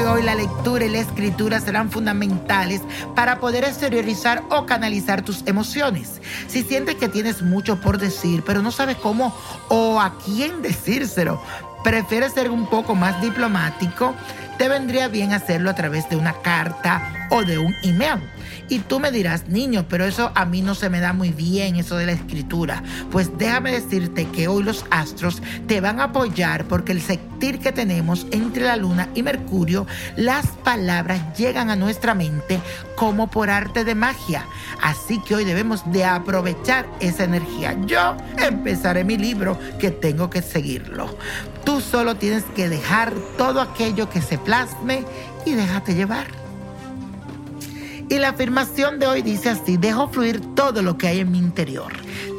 Hoy la lectura y la escritura serán fundamentales para poder exteriorizar o canalizar tus emociones. Si sientes que tienes mucho por decir, pero no sabes cómo o a quién decírselo, prefieres ser un poco más diplomático, te vendría bien hacerlo a través de una carta o de un email. Y tú me dirás, niño, pero eso a mí no se me da muy bien, eso de la escritura. Pues déjame decirte que hoy los astros te van a apoyar porque el sentir que tenemos entre la luna y Mercurio, las palabras llegan a nuestra mente como por arte de magia. Así que hoy debemos de aprovechar esa energía. Yo empezaré mi libro que tengo que seguirlo. Tú solo tienes que dejar todo aquello que se plasme y déjate llevar. Y la afirmación de hoy dice así, dejo fluir todo lo que hay en mi interior.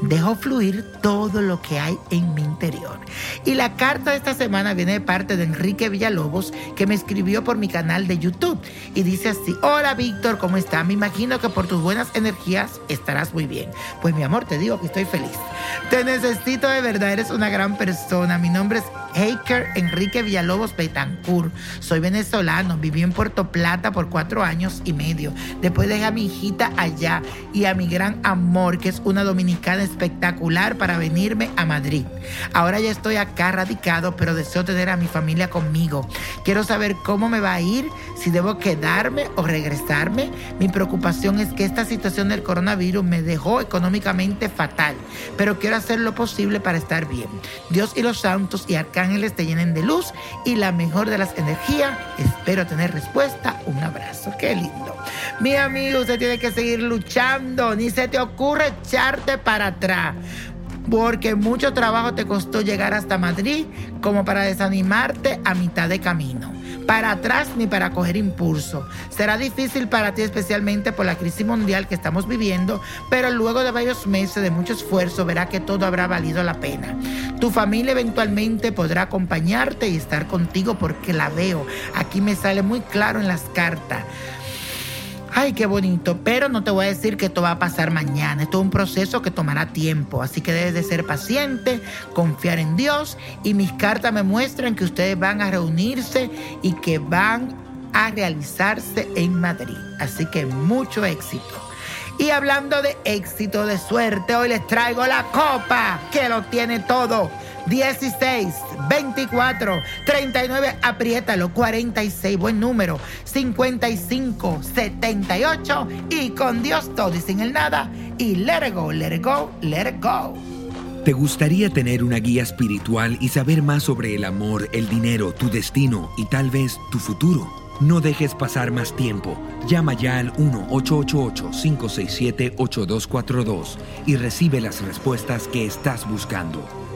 Dejo fluir todo lo que hay en mi interior. Y la carta de esta semana viene de parte de Enrique Villalobos, que me escribió por mi canal de YouTube. Y dice así, hola Víctor, ¿cómo estás? Me imagino que por tus buenas energías estarás muy bien. Pues mi amor, te digo que estoy feliz. Te necesito de verdad, eres una gran persona. Mi nombre es Haker Enrique Villalobos Betancourt. Soy venezolano, viví en Puerto Plata por cuatro años y medio. Después dejé a mi hijita allá y a mi gran amor, que es una dominicana espectacular, para venirme a Madrid. Ahora ya estoy acá radicado, pero deseo tener a mi familia conmigo. Quiero saber cómo me va a ir, si debo quedarme o regresarme. Mi preocupación es que esta situación del coronavirus me dejó económicamente fatal, pero quiero hacer lo posible para estar bien. Dios y los santos y arcángeles te llenen de luz y la mejor de las energías. Espero tener respuesta. Un abrazo. Qué lindo. Mi amigo, usted tiene que seguir luchando. Ni se te ocurre echarte para atrás. Porque mucho trabajo te costó llegar hasta Madrid como para desanimarte a mitad de camino. Para atrás ni para coger impulso. Será difícil para ti especialmente por la crisis mundial que estamos viviendo, pero luego de varios meses de mucho esfuerzo verá que todo habrá valido la pena. Tu familia eventualmente podrá acompañarte y estar contigo porque la veo. Aquí me sale muy claro en las cartas. Ay, qué bonito, pero no te voy a decir que esto va a pasar mañana. Esto es un proceso que tomará tiempo, así que debes de ser paciente, confiar en Dios y mis cartas me muestran que ustedes van a reunirse y que van a realizarse en Madrid. Así que mucho éxito. Y hablando de éxito, de suerte, hoy les traigo la copa que lo tiene todo. 16, 24, 39, apriétalo, 46, buen número, 55, 78 y con Dios todo y sin el nada y let go, let go, let go. ¿Te gustaría tener una guía espiritual y saber más sobre el amor, el dinero, tu destino y tal vez tu futuro? No dejes pasar más tiempo. Llama ya al 1-888-567-8242 y recibe las respuestas que estás buscando.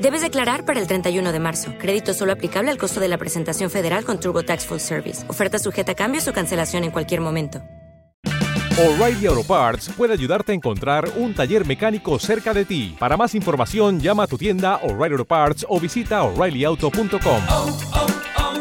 Debes declarar para el 31 de marzo. Crédito solo aplicable al costo de la presentación federal con TurboTax Full Service. Oferta sujeta a cambios o cancelación en cualquier momento. O'Reilly Auto Parts puede ayudarte a encontrar un taller mecánico cerca de ti. Para más información, llama a tu tienda O'Reilly Auto Parts o visita oreillyauto.com. Oh, oh, oh.